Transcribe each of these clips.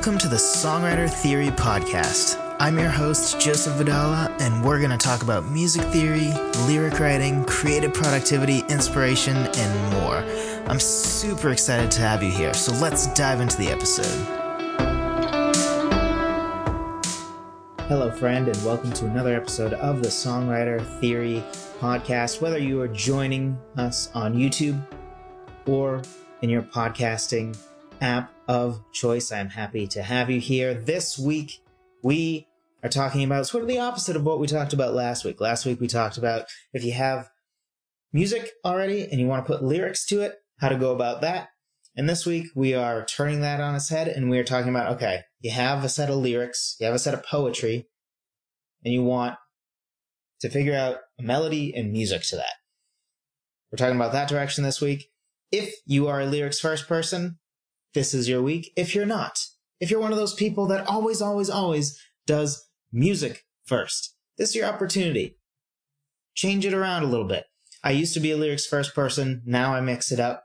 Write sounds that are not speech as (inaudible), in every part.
Welcome to the Songwriter Theory Podcast. I'm your host, Joseph Vidala, and we're going to talk about music theory, lyric writing, creative productivity, inspiration, and more. I'm super excited to have you here, so let's dive into the episode. Hello, friend, and welcome to another episode of the Songwriter Theory Podcast. Whether you are joining us on YouTube or in your podcasting app of choice. I'm happy to have you here. This week, we are talking about sort of the opposite of what we talked about last week. Last week, we talked about if you have music already and you want to put lyrics to it, how to go about that. And this week, we are turning that on its head and we are talking about okay, you have a set of lyrics, you have a set of poetry, and you want to figure out a melody and music to that. We're talking about that direction this week. If you are a lyrics first person, this is your week. If you're not, if you're one of those people that always, always, always does music first, this is your opportunity. Change it around a little bit. I used to be a lyrics first person. Now I mix it up.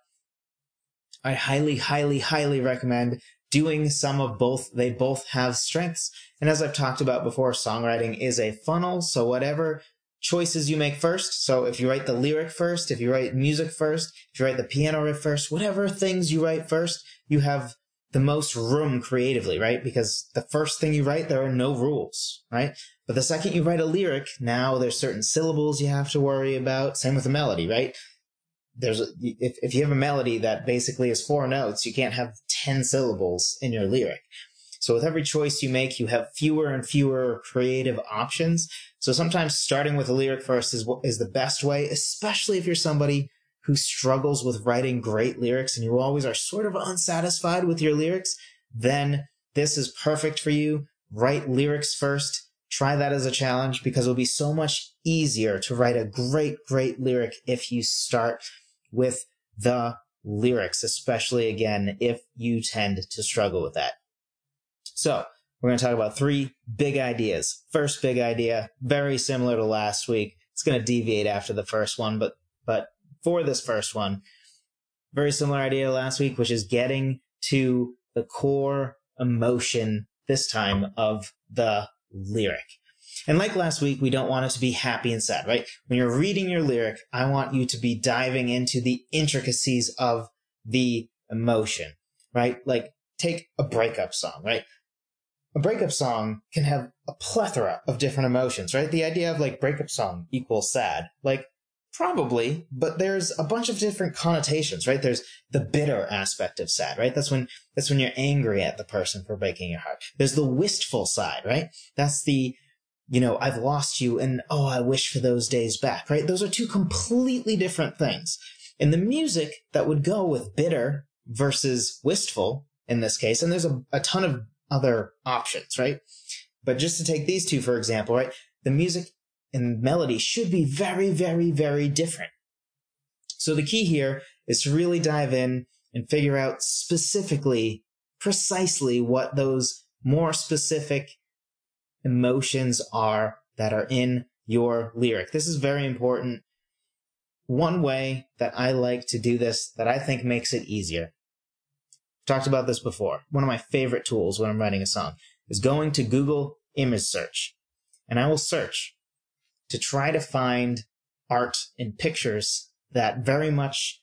I highly, highly, highly recommend doing some of both. They both have strengths. And as I've talked about before, songwriting is a funnel. So whatever choices you make first. So if you write the lyric first, if you write music first, if you write the piano riff first, whatever things you write first, you have the most room creatively, right? Because the first thing you write, there are no rules, right? But the second you write a lyric, now there's certain syllables you have to worry about. Same with a melody, right? There's a, if if you have a melody that basically is four notes, you can't have ten syllables in your lyric. So with every choice you make, you have fewer and fewer creative options. So sometimes starting with a lyric first is is the best way, especially if you're somebody who struggles with writing great lyrics and you always are sort of unsatisfied with your lyrics, then this is perfect for you. Write lyrics first. Try that as a challenge because it'll be so much easier to write a great, great lyric if you start with the lyrics, especially again, if you tend to struggle with that. So we're going to talk about three big ideas. First big idea, very similar to last week. It's going to deviate after the first one, but, but for this first one. Very similar idea last week, which is getting to the core emotion this time of the lyric. And like last week, we don't want it to be happy and sad, right? When you're reading your lyric, I want you to be diving into the intricacies of the emotion, right? Like take a breakup song, right? A breakup song can have a plethora of different emotions, right? The idea of like breakup song equals sad. Like Probably, but there's a bunch of different connotations, right? There's the bitter aspect of sad, right? That's when that's when you're angry at the person for breaking your heart. There's the wistful side, right? That's the you know, I've lost you and oh, I wish for those days back, right? Those are two completely different things. And the music that would go with bitter versus wistful in this case, and there's a, a ton of other options, right? But just to take these two, for example, right? The music and melody should be very, very, very different. So the key here is to really dive in and figure out specifically, precisely what those more specific emotions are that are in your lyric. This is very important. One way that I like to do this that I think makes it easier. Talked about this before. One of my favorite tools when I'm writing a song is going to Google image search. And I will search to try to find art and pictures that very much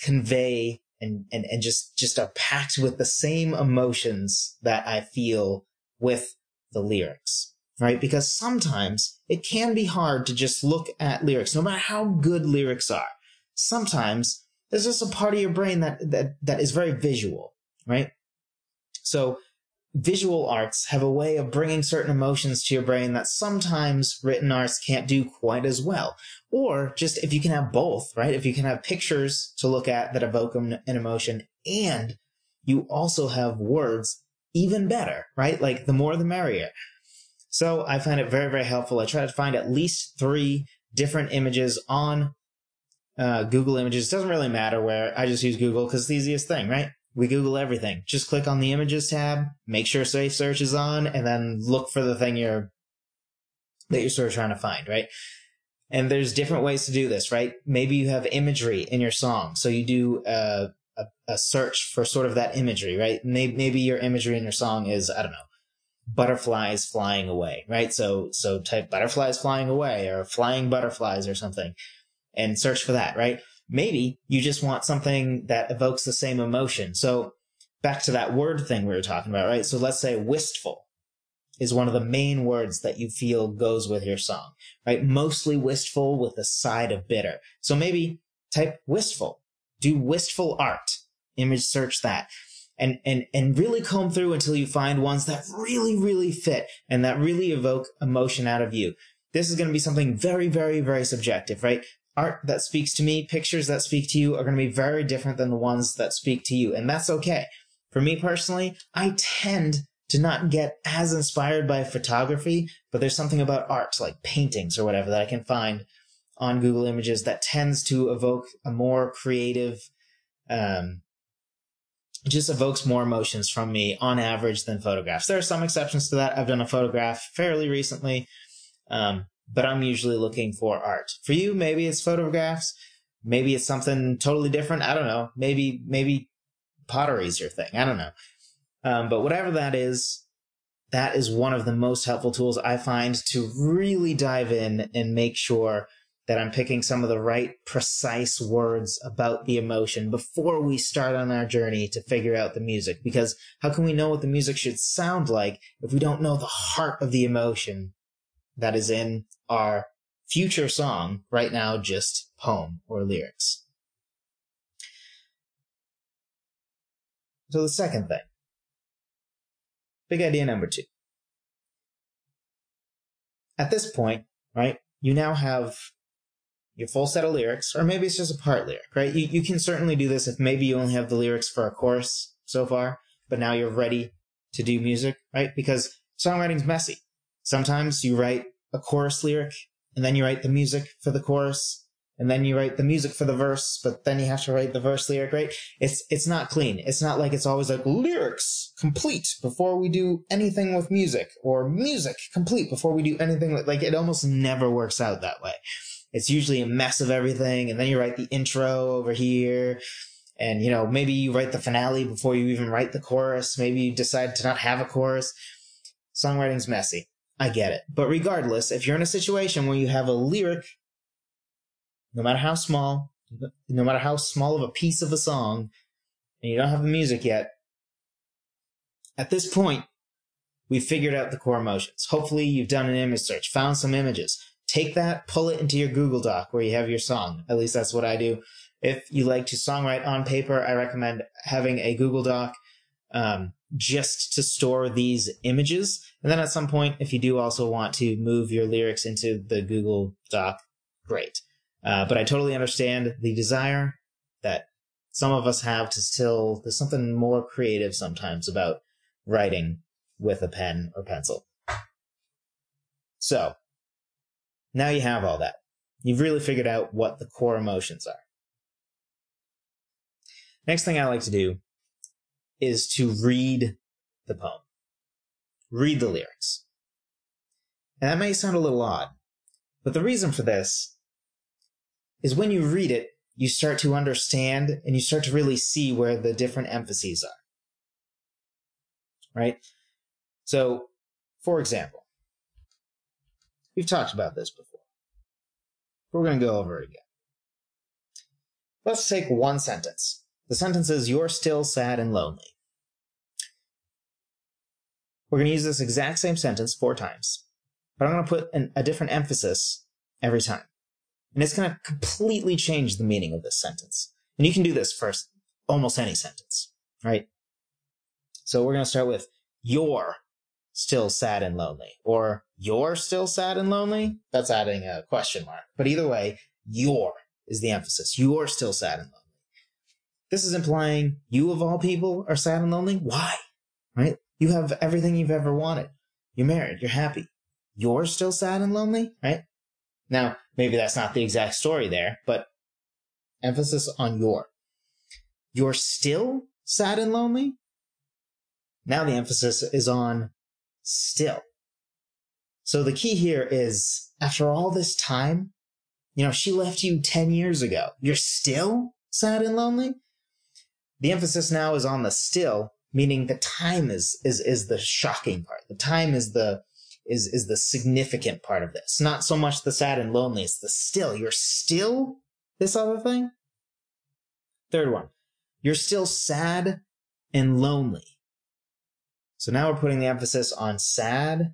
convey and, and, and just, just are packed with the same emotions that I feel with the lyrics, right? Because sometimes it can be hard to just look at lyrics, no matter how good lyrics are. Sometimes there's just a part of your brain that, that, that is very visual, right? So visual arts have a way of bringing certain emotions to your brain that sometimes written arts can't do quite as well. Or just if you can have both, right? If you can have pictures to look at that evoke an emotion and you also have words, even better, right? Like the more the merrier. So I find it very, very helpful. I try to find at least three different images on uh, Google Images. It doesn't really matter where. I just use Google because it's the easiest thing, right? we Google everything. Just click on the images tab, make sure safe search is on, and then look for the thing you're that you're sort of trying to find, right? And there's different ways to do this, right? Maybe you have imagery in your song. So you do a, a, a search for sort of that imagery, right? Maybe, maybe your imagery in your song is, I don't know, butterflies flying away, right? So, so type butterflies flying away or flying butterflies or something and search for that, right? Maybe you just want something that evokes the same emotion. So back to that word thing we were talking about, right? So let's say wistful is one of the main words that you feel goes with your song, right? Mostly wistful with a side of bitter. So maybe type wistful, do wistful art, image search that and, and, and really comb through until you find ones that really, really fit and that really evoke emotion out of you. This is going to be something very, very, very subjective, right? Art that speaks to me, pictures that speak to you are going to be very different than the ones that speak to you. And that's okay. For me personally, I tend to not get as inspired by photography, but there's something about art, like paintings or whatever, that I can find on Google Images that tends to evoke a more creative, um, just evokes more emotions from me on average than photographs. There are some exceptions to that. I've done a photograph fairly recently, um, but I'm usually looking for art. For you, maybe it's photographs, maybe it's something totally different. I don't know. Maybe maybe pottery's your thing. I don't know. Um, but whatever that is, that is one of the most helpful tools I find to really dive in and make sure that I'm picking some of the right precise words about the emotion before we start on our journey to figure out the music. Because how can we know what the music should sound like if we don't know the heart of the emotion that is in our future song, right now just poem or lyrics? So the second thing Big idea number two. At this point, right, you now have your full set of lyrics, or maybe it's just a part lyric, right? You, you can certainly do this if maybe you only have the lyrics for a chorus so far, but now you're ready to do music, right? Because songwriting's messy. Sometimes you write a chorus lyric and then you write the music for the chorus and then you write the music for the verse, but then you have to write the verse lyric, right? It's it's not clean. It's not like it's always like lyrics complete before we do anything with music, or music complete before we do anything with, like it almost never works out that way. It's usually a mess of everything, and then you write the intro over here, and you know maybe you write the finale before you even write the chorus. Maybe you decide to not have a chorus. Songwriting's messy. I get it. But regardless, if you're in a situation where you have a lyric no matter how small, no matter how small of a piece of a song, and you don't have the music yet, at this point, we've figured out the core emotions. Hopefully, you've done an image search, found some images. Take that, pull it into your Google Doc where you have your song. At least that's what I do. If you like to songwrite on paper, I recommend having a Google Doc um, just to store these images. And then at some point, if you do also want to move your lyrics into the Google Doc, great. Uh, but I totally understand the desire that some of us have to still, there's something more creative sometimes about writing with a pen or pencil. So, now you have all that. You've really figured out what the core emotions are. Next thing I like to do is to read the poem. Read the lyrics. And that may sound a little odd, but the reason for this is when you read it, you start to understand and you start to really see where the different emphases are. Right? So, for example, we've talked about this before. We're going to go over it again. Let's take one sentence. The sentence is, You're still sad and lonely. We're going to use this exact same sentence four times, but I'm going to put an, a different emphasis every time. And it's going to completely change the meaning of this sentence. And you can do this for almost any sentence, right? So we're going to start with you're still sad and lonely or you're still sad and lonely. That's adding a question mark. But either way, you're is the emphasis. You're still sad and lonely. This is implying you of all people are sad and lonely. Why? Right? You have everything you've ever wanted. You're married. You're happy. You're still sad and lonely, right? Now, maybe that's not the exact story there, but emphasis on your. You're still sad and lonely? Now the emphasis is on still. So the key here is after all this time, you know, she left you 10 years ago. You're still sad and lonely? The emphasis now is on the still, meaning the time is is is the shocking part. The time is the is is the significant part of this. Not so much the sad and lonely, it's the still. You're still this other thing. Third one. You're still sad and lonely. So now we're putting the emphasis on sad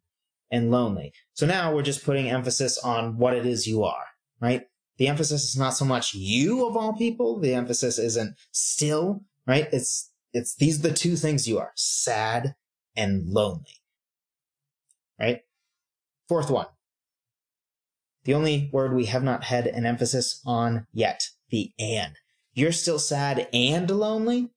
and lonely. So now we're just putting emphasis on what it is you are, right? The emphasis is not so much you of all people. The emphasis isn't still, right? It's, it's, these are the two things you are, sad and lonely, right? Fourth one. The only word we have not had an emphasis on yet, the and. You're still sad and lonely?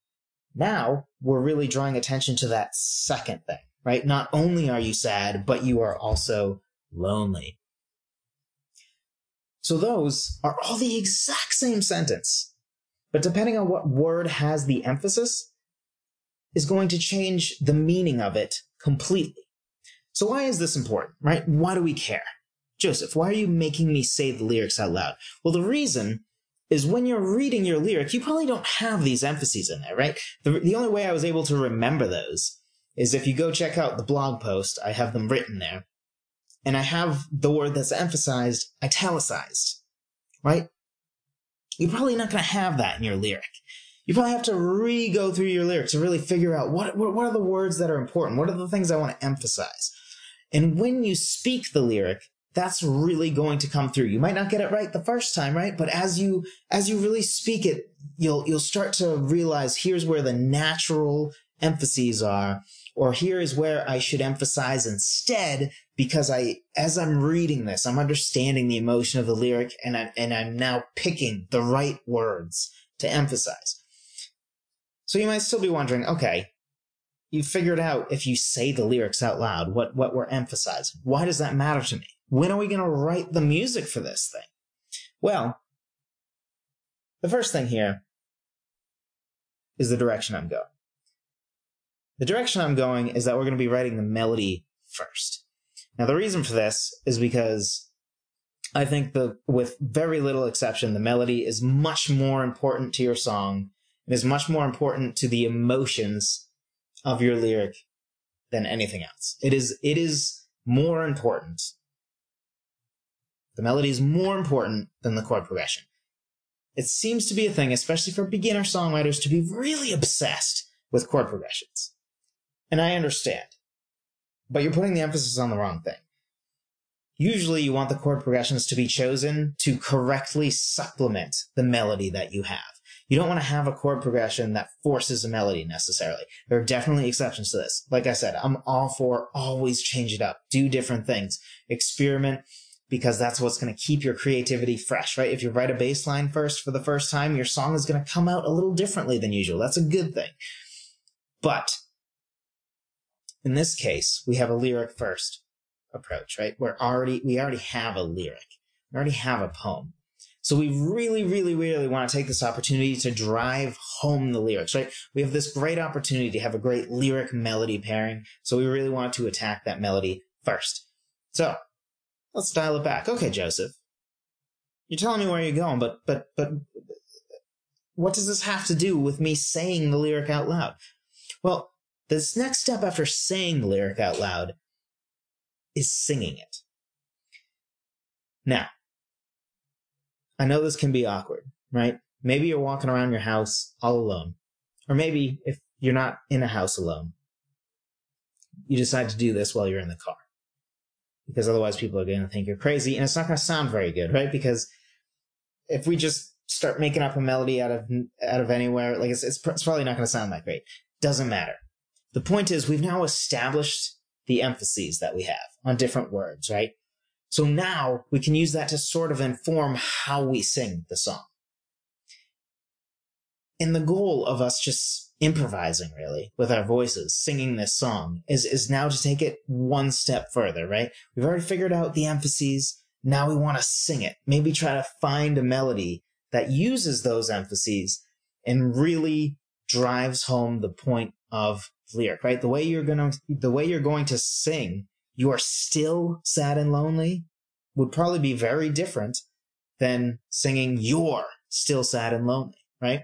Now we're really drawing attention to that second thing, right? Not only are you sad, but you are also lonely. So those are all the exact same sentence. But depending on what word has the emphasis, is going to change the meaning of it completely. So why is this important, right? Why do we care? Joseph, why are you making me say the lyrics out loud? Well, the reason is when you're reading your lyric, you probably don't have these emphases in there, right? The, the only way I was able to remember those is if you go check out the blog post, I have them written there. And I have the word that's emphasized italicized, right? You're probably not going to have that in your lyric. You probably have to re-go through your lyric to really figure out what, what, what are the words that are important? What are the things I want to emphasize? And when you speak the lyric, that's really going to come through. You might not get it right the first time, right? But as you as you really speak it, you'll you'll start to realize here's where the natural emphases are or here is where I should emphasize instead because I as I'm reading this, I'm understanding the emotion of the lyric and I'm, and I'm now picking the right words to emphasize. So you might still be wondering, okay, you figured out if you say the lyrics out loud what what we're emphasizing. Why does that matter to me? When are we going to write the music for this thing? Well, the first thing here is the direction I'm going. The direction I'm going is that we're going to be writing the melody first. Now, the reason for this is because I think that with very little exception, the melody is much more important to your song and is much more important to the emotions of your lyric than anything else. It is, it is more important the melody is more important than the chord progression. It seems to be a thing, especially for beginner songwriters, to be really obsessed with chord progressions. And I understand. But you're putting the emphasis on the wrong thing. Usually you want the chord progressions to be chosen to correctly supplement the melody that you have. You don't want to have a chord progression that forces a melody necessarily. There are definitely exceptions to this. Like I said, I'm all for always change it up, do different things, experiment, because that's what's going to keep your creativity fresh, right? If you write a bass line first for the first time, your song is going to come out a little differently than usual. That's a good thing. But in this case, we have a lyric first approach, right? We're already, we already have a lyric. We already have a poem. So we really, really, really want to take this opportunity to drive home the lyrics, right? We have this great opportunity to have a great lyric melody pairing. So we really want to attack that melody first. So Let's dial it back. Okay, Joseph. You're telling me where you're going, but but but what does this have to do with me saying the lyric out loud? Well, this next step after saying the lyric out loud is singing it. Now, I know this can be awkward, right? Maybe you're walking around your house all alone. Or maybe if you're not in a house alone, you decide to do this while you're in the car because otherwise people are going to think you're crazy and it's not going to sound very good, right? Because if we just start making up a melody out of out of anywhere, like it's it's, it's probably not going to sound that great. Doesn't matter. The point is we've now established the emphases that we have on different words, right? So now we can use that to sort of inform how we sing the song. And the goal of us just improvising really with our voices, singing this song is, is now to take it one step further, right? We've already figured out the emphases. Now we want to sing it. Maybe try to find a melody that uses those emphases and really drives home the point of lyric, right? The way you're going to, the way you're going to sing, you are still sad and lonely would probably be very different than singing you're still sad and lonely, right?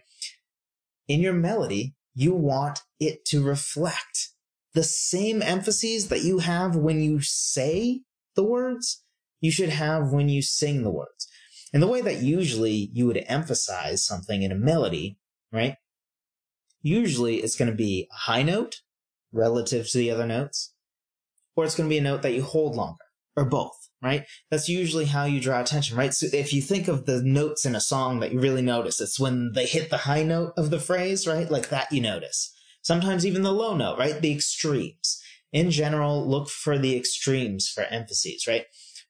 in your melody, you want it to reflect the same emphases that you have when you say the words, you should have when you sing the words. And the way that usually you would emphasize something in a melody, right? Usually it's going to be a high note relative to the other notes, or it's going to be a note that you hold longer, or both, right? That's usually how you draw attention, right? So if you think of the notes in a song that you really notice, it's when they hit the high note of the phrase, right? Like that you notice. Sometimes even the low note, right? The extremes. In general, look for the extremes for emphases, right?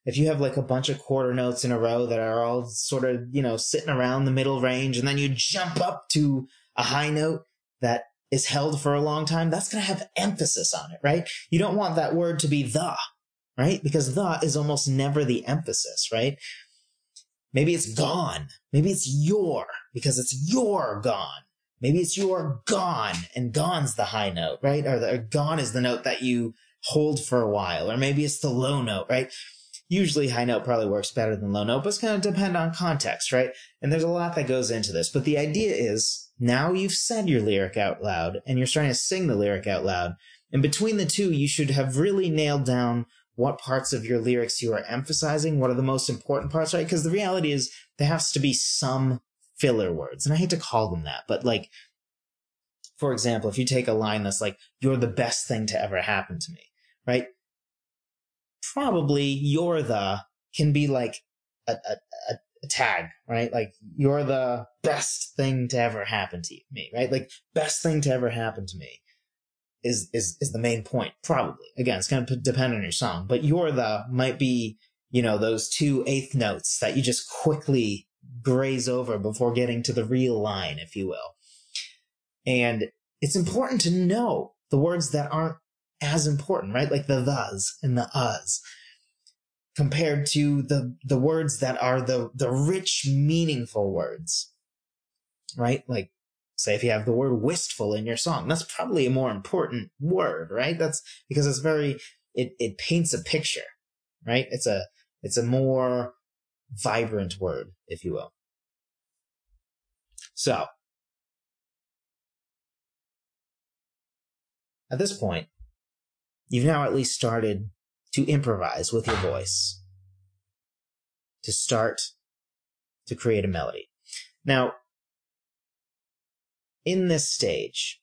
if you have like a bunch of quarter notes in a row that are all sort of, you know, sitting around the middle range, and then you jump up to a high note that is held for a long time, that's going to have emphasis on it, right? You don't want that word to be the, right? Because the is almost never the emphasis, right? Maybe it's gone. Maybe it's your, because it's your gone. Maybe it's your gone, and gone's the high note, right? Or, the, or gone is the note that you hold for a while. Or maybe it's the low note, right? usually high note probably works better than low note, but it's going to depend on context, right? And there's a lot that goes into this. But the idea is now you've said your lyric out loud and you're starting to sing the lyric out loud. And between the two, you should have really nailed down what parts of your lyrics you are emphasizing, what are the most important parts, right? Because the reality is there has to be some filler words. And I hate to call them that, but like, for example, if you take a line that's like, you're the best thing to ever happen to me, right? probably you're the can be like a, a, a, tag, right? Like you're the best thing to ever happen to me, right? Like best thing to ever happen to me is is is the main point. Probably again, it's going to depend on your song, but you're the might be you know those two eighth notes that you just quickly graze over before getting to the real line, if you will. And it's important to know the words that aren't as important, right? Like the thes and the us compared to the the words that are the the rich meaningful words. Right? Like say if you have the word wistful in your song, that's probably a more important word, right? That's because it's very it it paints a picture, right? It's a it's a more vibrant word, if you will. So, at this point, you've now at least started to improvise with your voice, to start to create a melody. Now, in this stage,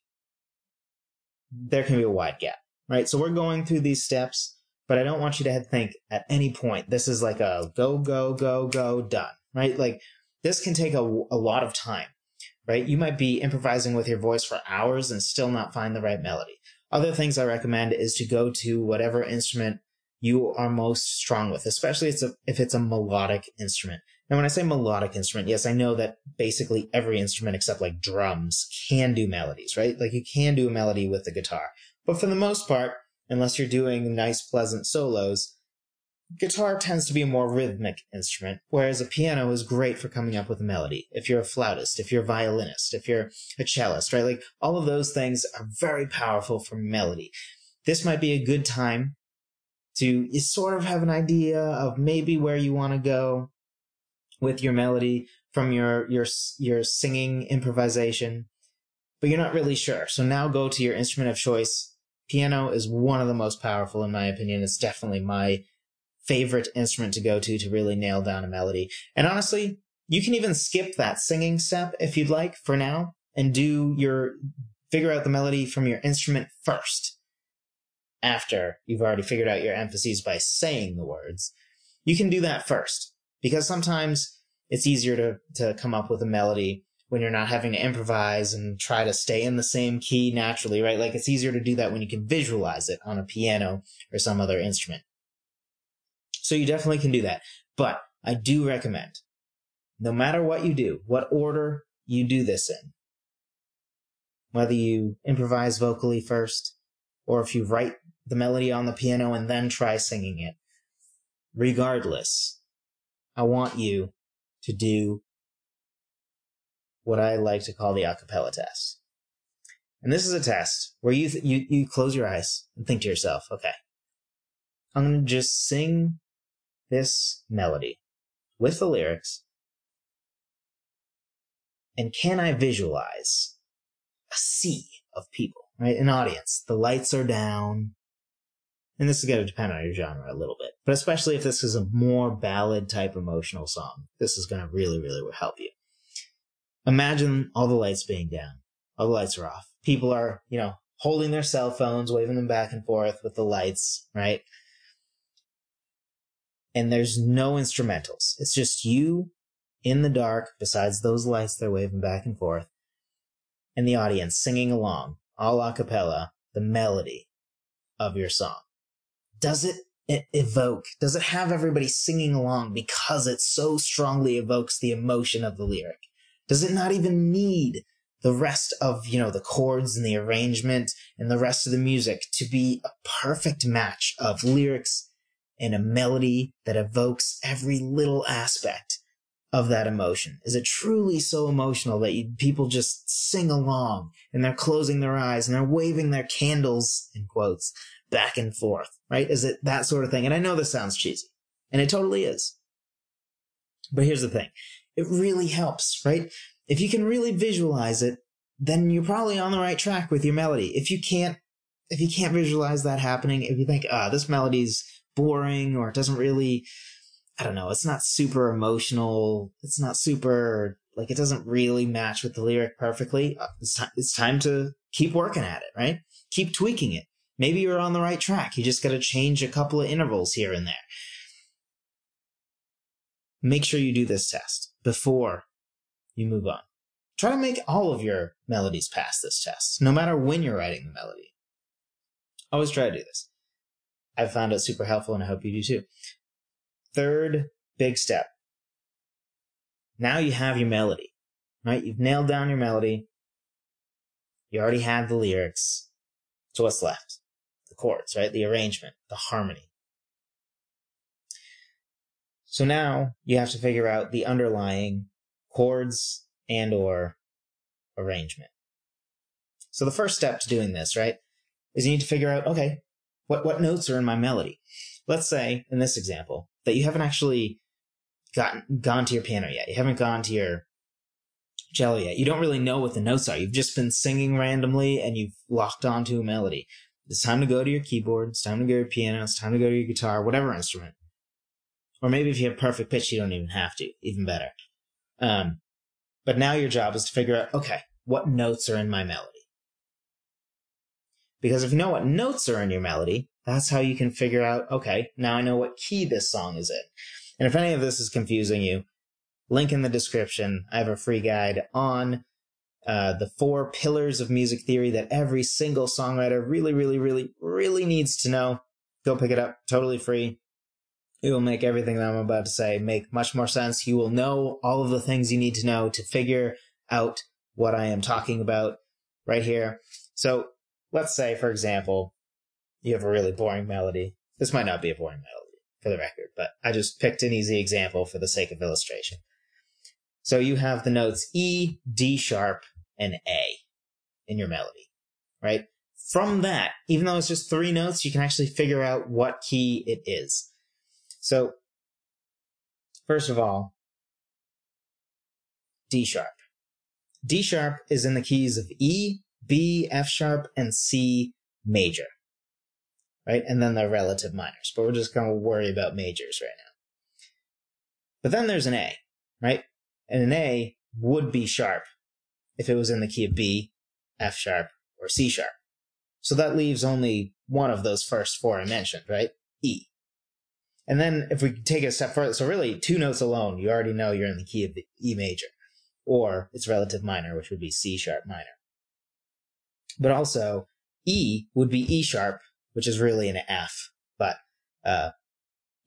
there can be a wide gap, right? So we're going through these steps, but I don't want you to think at any point this is like a go, go, go, go, done, right? Like this can take a, a lot of time, right? You might be improvising with your voice for hours and still not find the right melody. Other things I recommend is to go to whatever instrument you are most strong with, especially if it's a, if it's a melodic instrument. And when I say melodic instrument, yes, I know that basically every instrument except like drums can do melodies, right? Like you can do a melody with the guitar. But for the most part, unless you're doing nice, pleasant solos, guitar tends to be a more rhythmic instrument, whereas a piano is great for coming up with a melody. If you're a flautist, if you're a violinist, if you're a cellist, right? Like all of those things are very powerful for melody. This might be a good time to you sort of have an idea of maybe where you want to go with your melody from your your your singing improvisation, but you're not really sure. So now go to your instrument of choice. Piano is one of the most powerful in my opinion. It's definitely my favorite instrument to go to to really nail down a melody. And honestly, you can even skip that singing step if you'd like for now and do your figure out the melody from your instrument first after you've already figured out your emphases by saying the words. You can do that first because sometimes it's easier to, to come up with a melody when you're not having to improvise and try to stay in the same key naturally, right? Like it's easier to do that when you can visualize it on a piano or some other instrument. So you definitely can do that. But I do recommend, no matter what you do, what order you do this in, whether you improvise vocally first, or if you write the melody on the piano and then try singing it, regardless, I want you to do what I like to call the acapella test. And this is a test where you, th- you, you close your eyes and think to yourself, okay, I'm going to just sing this melody with the lyrics? And can I visualize a sea of people, right? An audience. The lights are down. And this is going to depend on your genre a little bit, but especially if this is a more ballad type emotional song, this is going to really, really help you. Imagine all the lights being down. All the lights are off. People are, you know, holding their cell phones, waving them back and forth with the lights, right? And there's no instrumentals. It's just you in the dark, besides those lights they're waving back and forth, and the audience singing along, all a cappella, the melody of your song. Does it evoke, does it have everybody singing along because it so strongly evokes the emotion of the lyric? Does it not even need the rest of, you know, the chords and the arrangement and the rest of the music to be a perfect match of lyrics and a melody that evokes every little aspect of that emotion? Is it truly so emotional that you, people just sing along and they're closing their eyes and they're waving their candles in quotes back and forth, right? Is it that sort of thing? And I know this sounds cheesy and it totally is. But here's the thing. It really helps, right? If you can really visualize it, then you're probably on the right track with your melody. If you can't, if you can't visualize that happening, if you think, ah, oh, this melody's boring or it doesn't really I don't know, it's not super emotional. It's not super, like, it doesn't really match with the lyric perfectly. Uh, it's, t- it's time to keep working at it, right? Keep tweaking it. Maybe you're on the right track. You just got to change a couple of intervals here and there. Make sure you do this test before you move on. Try to make all of your melodies pass this test, no matter when you're writing the melody. Always try to do this. I've found it super helpful and I hope you do too. Third big step. Now you have your melody, right? You've nailed down your melody. You already have the lyrics. So what's left? The chords, right? The arrangement, the harmony. So now you have to figure out the underlying chords and or arrangement. So the first step to doing this, right, is you need to figure out, okay, what, what notes are in my melody? Let's say in this example, that you haven't actually gotten gone to your piano yet. You haven't gone to your cello yet. You don't really know what the notes are. You've just been singing randomly and you've locked onto a melody. It's time to go to your keyboard. It's time to go to your piano. It's time to go to your guitar, whatever instrument. Or maybe if you have perfect pitch, you don't even have to. Even better. Um, but now your job is to figure out, okay, what notes are in my melody? Because if you know what notes are in your melody, that's how you can figure out, okay, now I know what key this song is in. And if any of this is confusing you, link in the description. I have a free guide on uh, the four pillars of music theory that every single songwriter really, really, really, really needs to know. Go pick it up, totally free. It will make everything that I'm about to say make much more sense. You will know all of the things you need to know to figure out what I am talking about right here. So let's say, for example, you have a really boring melody. This might not be a boring melody for the record, but I just picked an easy example for the sake of illustration. So you have the notes E, D sharp, and A in your melody, right? From that, even though it's just three notes, you can actually figure out what key it is. So, first of all, D sharp. D sharp is in the keys of E, B, F sharp, and C major right? And then the relative minors, but we're just going to worry about majors right now. But then there's an A, right? And an A would be sharp if it was in the key of B, F sharp, or C sharp. So that leaves only one of those first four I mentioned, right? E. And then if we take it a step further, so really two notes alone, you already know you're in the key of the E major, or its relative minor, which would be C sharp minor. But also, E would be E sharp which is really an F, but uh,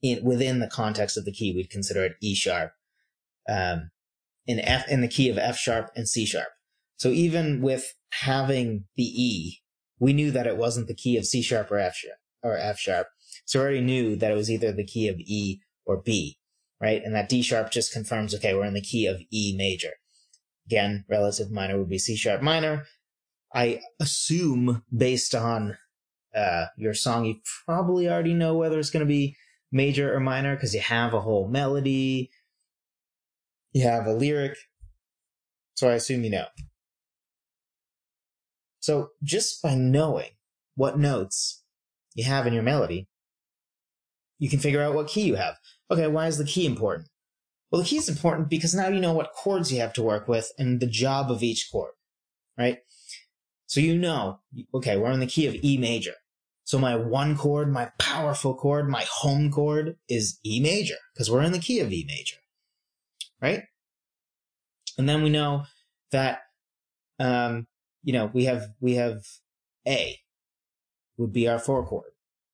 in, within the context of the key, we'd consider it E sharp. Um, in F in the key of F sharp and C sharp. So even with having the E, we knew that it wasn't the key of C sharp or F sharp or F sharp. So we already knew that it was either the key of E or B, right? And that D sharp just confirms, okay, we're in the key of E major. Again, relative minor would be C sharp minor. I assume based on uh, your song, you probably already know whether it's going to be major or minor because you have a whole melody, you have a lyric. So I assume you know. So just by knowing what notes you have in your melody, you can figure out what key you have. Okay, why is the key important? Well, the key is important because now you know what chords you have to work with and the job of each chord, right? So you know, okay, we're in the key of E major. So my one chord, my powerful chord, my home chord is E major because we're in the key of E major, right? And then we know that, um, you know, we have, we have A would be our four chord,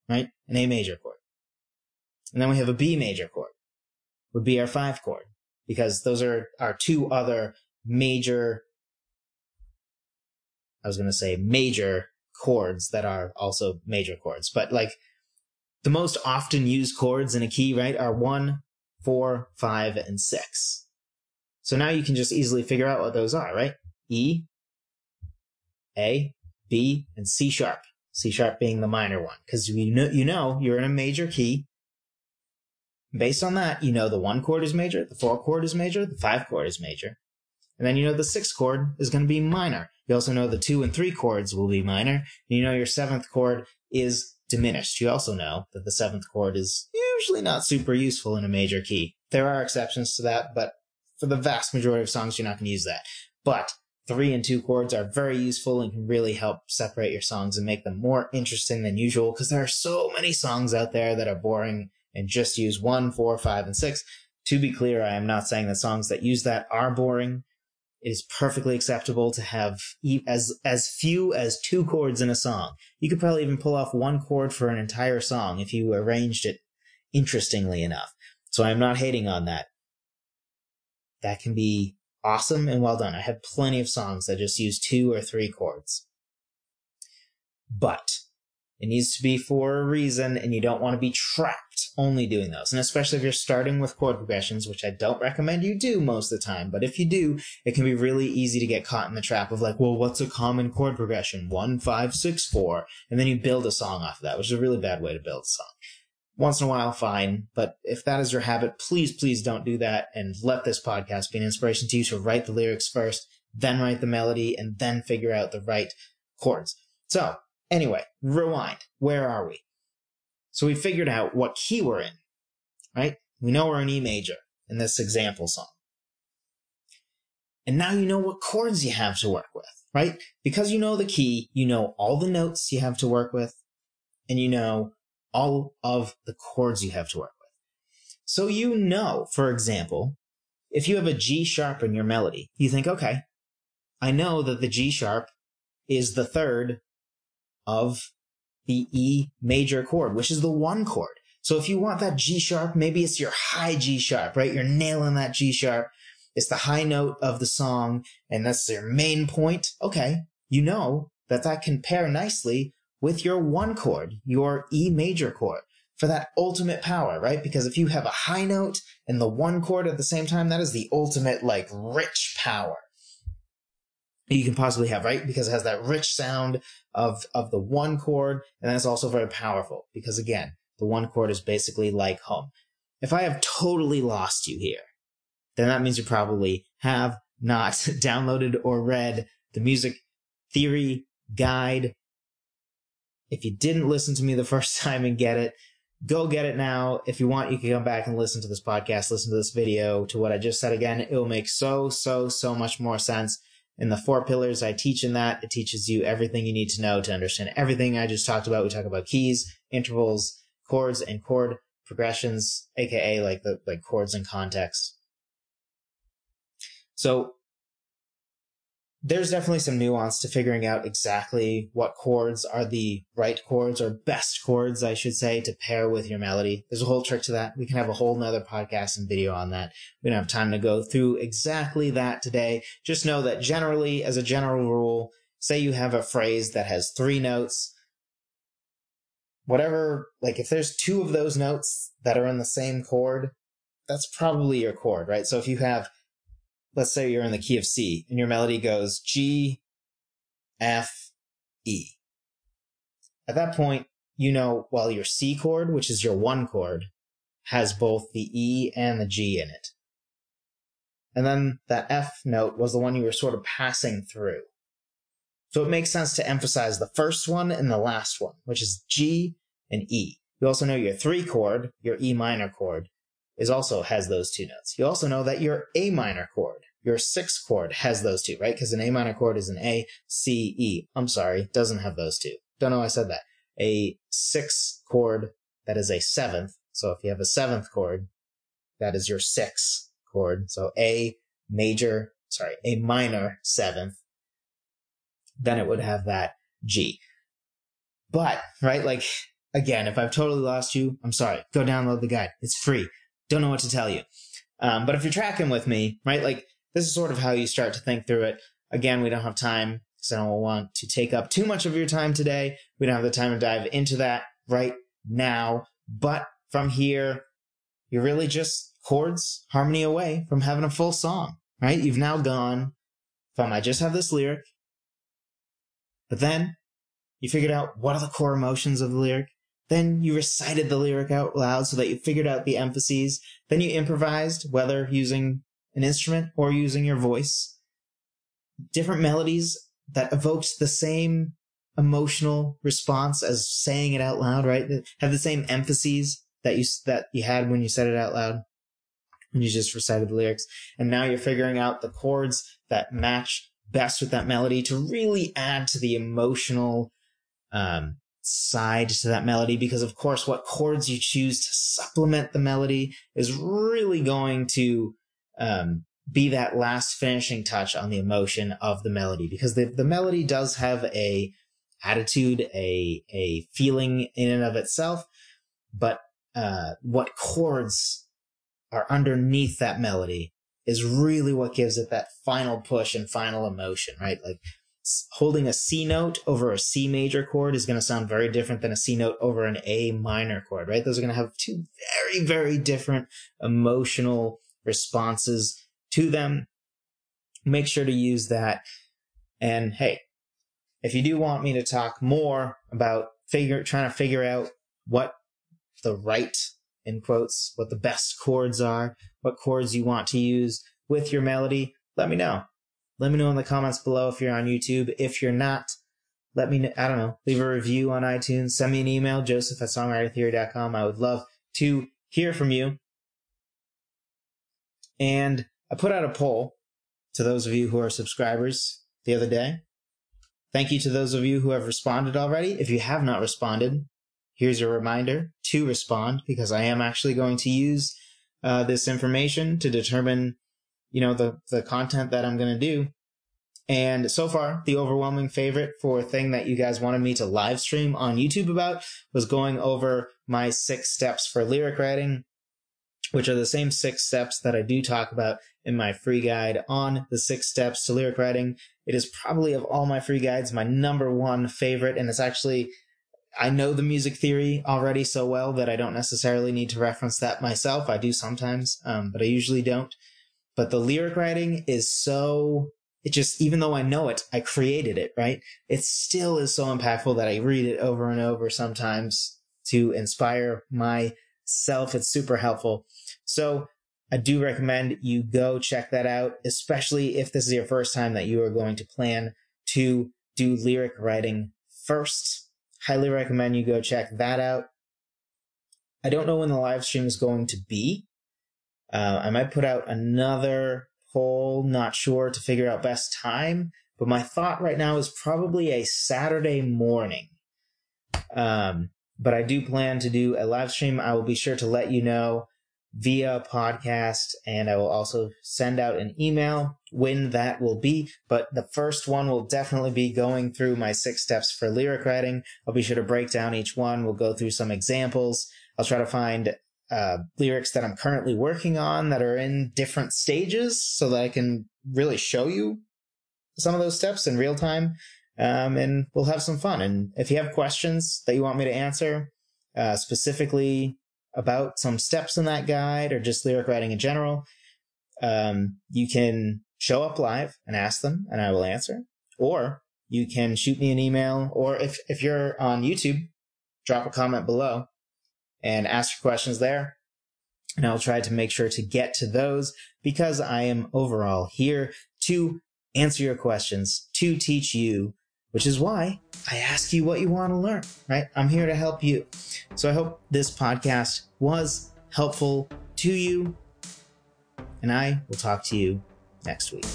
right? An A major chord. And then we have a B major chord would be our five chord because those are our two other major, I was going to say major chords that are also major chords, but like the most often used chords in a key, right, are one, four, five, and six. So now you can just easily figure out what those are, right? E, A, B, and C sharp. C sharp being the minor one, because you know, you know you're in a major key. Based on that, you know the one chord is major, the four chord is major, the five chord is major. And then you know the sixth chord is going to be minor. You also know the two and three chords will be minor. And you know your seventh chord is diminished. You also know that the seventh chord is usually not super useful in a major key. There are exceptions to that, but for the vast majority of songs, you're not going to use that. But three and two chords are very useful and can really help separate your songs and make them more interesting than usual because there are so many songs out there that are boring and just use one, four, five, and six. To be clear, I am not saying that songs that use that are boring. It is perfectly acceptable to have as as few as two chords in a song. You could probably even pull off one chord for an entire song if you arranged it interestingly enough. So I'm not hating on that. That can be awesome and well done. I have plenty of songs that just use two or three chords. But it needs to be for a reason, and you don't want to be trapped only doing those. And especially if you're starting with chord progressions, which I don't recommend you do most of the time, but if you do, it can be really easy to get caught in the trap of like, well, what's a common chord progression? One, five, six, four. And then you build a song off of that, which is a really bad way to build a song once in a while, fine. But if that is your habit, please, please don't do that and let this podcast be an inspiration to you to write the lyrics first, then write the melody, and then figure out the right chords. So, anyway, rewind. Where are we? So we figured out what key we're in, right? We know we're in E major in this example song. And now you know what chords you have to work with, right? Because you know the key, you know all the notes you have to work with, and you know all of the chords you have to work with. So you know, for example, if you have a G sharp in your melody, you think, okay, I know that the G sharp is the third of the E major chord, which is the one chord. So if you want that G sharp, maybe it's your high G sharp, right? You're nailing that G sharp. It's the high note of the song and that's your main point. Okay. You know that that can pair nicely with your one chord, your E major chord, for that ultimate power, right? Because if you have a high note and the one chord at the same time, that is the ultimate, like, rich power you can possibly have, right? Because it has that rich sound of, of the one chord, and that's also very powerful, because again, the one chord is basically like home. If I have totally lost you here, then that means you probably have not (laughs) downloaded or read the music theory guide if you didn't listen to me the (laughs) first time and get it, go get it now. If you want, you can come back and listen to this podcast, listen to this video, to what I just said again. It will make so, so, so much more sense. In the four pillars I teach in that, it teaches you everything you need to know to understand everything I just talked about. We talk about keys, intervals, chords, and chord progressions, aka like the like chords and context. So there's definitely some nuance to figuring out exactly what chords are the right chords or best chords, I should say, to pair with your melody. There's a whole trick to that. We can have a whole nother podcast and video on that. We don't have time to go through exactly that today. Just know that generally, as a general rule, say you have a phrase that has three notes, whatever, like if there's two of those notes that are in the same chord, that's probably your chord, right? So if you have let's say you're in the key of C and your melody goes G, F, E. At that point, you know, well, your C chord, which is your one chord, has both the E and the G in it. And then that F note was the one you were sort of passing through. So it makes sense to emphasize the first one and the last one, which is G and E. You also know your three chord, your E minor chord, is also has those two notes. You also know that your A minor chord, your sixth chord has those two, right? Because an A minor chord is an A, C, E. I'm sorry, doesn't have those two. Don't know why I said that. A sixth chord that is a seventh. So if you have a seventh chord, that is your sixth chord. So A major, sorry, A minor seventh. Then it would have that G. But, right, like, again, if I've totally lost you, I'm sorry. Go download the guide. It's free. Don't know what to tell you. Um, but if you're tracking with me, right, like, this is sort of how you start to think through it. Again, we don't have time because I don't want to take up too much of your time today. We don't have the time to dive into that right now. But from here, you're really just chords, harmony away from having a full song, right? You've now gone from I just have this lyric, but then you figured out what are the core emotions of the lyric. Then you recited the lyric out loud so that you figured out the emphases. Then you improvised, whether using an instrument or using your voice. Different melodies that evoked the same emotional response as saying it out loud, right? Have the same emphases that you that you had when you said it out loud when you just recited the lyrics. And now you're figuring out the chords that match best with that melody to really add to the emotional um, side to that melody because of course what chords you choose to supplement the melody is really going to um, be that last finishing touch on the emotion of the melody because the, the melody does have a attitude a a feeling in and of itself but uh, what chords are underneath that melody is really what gives it that final push and final emotion right? Like holding a C note over a C major chord is going to sound very different than a C note over an A minor chord, right? Those are going to have two very, very different emotional responses to them. Make sure to use that. And hey, if you do want me to talk more about figure, trying to figure out what the right, in quotes, what the best chords are, what chords you want to use with your melody, let me know. Let me know in the comments below if you're on YouTube. If you're not, let me know, I don't know, leave a review on iTunes, send me an email, joseph at songwritertheory.com. I would love to hear from you. And I put out a poll to those of you who are subscribers the other day. Thank you to those of you who have responded already. If you have not responded, here's a reminder to respond because I am actually going to use uh, this information to determine you know, the, the content that I'm going to do. And so far, the overwhelming favorite for thing that you guys wanted me to live stream on YouTube about was going over my six steps for lyric writing, which are the same six steps that I do talk about in my free guide on the six steps to lyric writing. It is probably of all my free guides, my number one favorite. And it's actually, I know the music theory already so well that I don't necessarily need to reference that myself. I do sometimes, um, but I usually don't. But the lyric writing is so, it just, even though I know it, I created it, right? It still is so impactful that I read it over and over sometimes to inspire myself. It's super helpful. So I do recommend you go check that out, especially if this is your first time that you are going to plan to do lyric writing first. Highly recommend you go check that out. I don't know when the live stream is going to be. Uh, I might put out another poll, not sure to figure out best time, but my thought right now is probably a Saturday morning. Um, but I do plan to do a live stream. I will be sure to let you know via podcast and I will also send out an email when that will be. But the first one will definitely be going through my six steps for lyric writing. I'll be sure to break down each one. We'll go through some examples. I'll try to find uh, lyrics that I'm currently working on that are in different stages so that I can really show you some of those steps in real time. Um, and we'll have some fun. And if you have questions that you want me to answer, uh, specifically about some steps in that guide or just lyric writing in general, um, you can show up live and ask them and I will answer. Or you can shoot me an email, or if, if you're on YouTube, drop a comment below and ask your questions there. And I'll try to make sure to get to those because I am overall here to answer your questions, to teach you which is why I ask you what you want to learn, right? I'm here to help you. So I hope this podcast was helpful to you, and I will talk to you next week.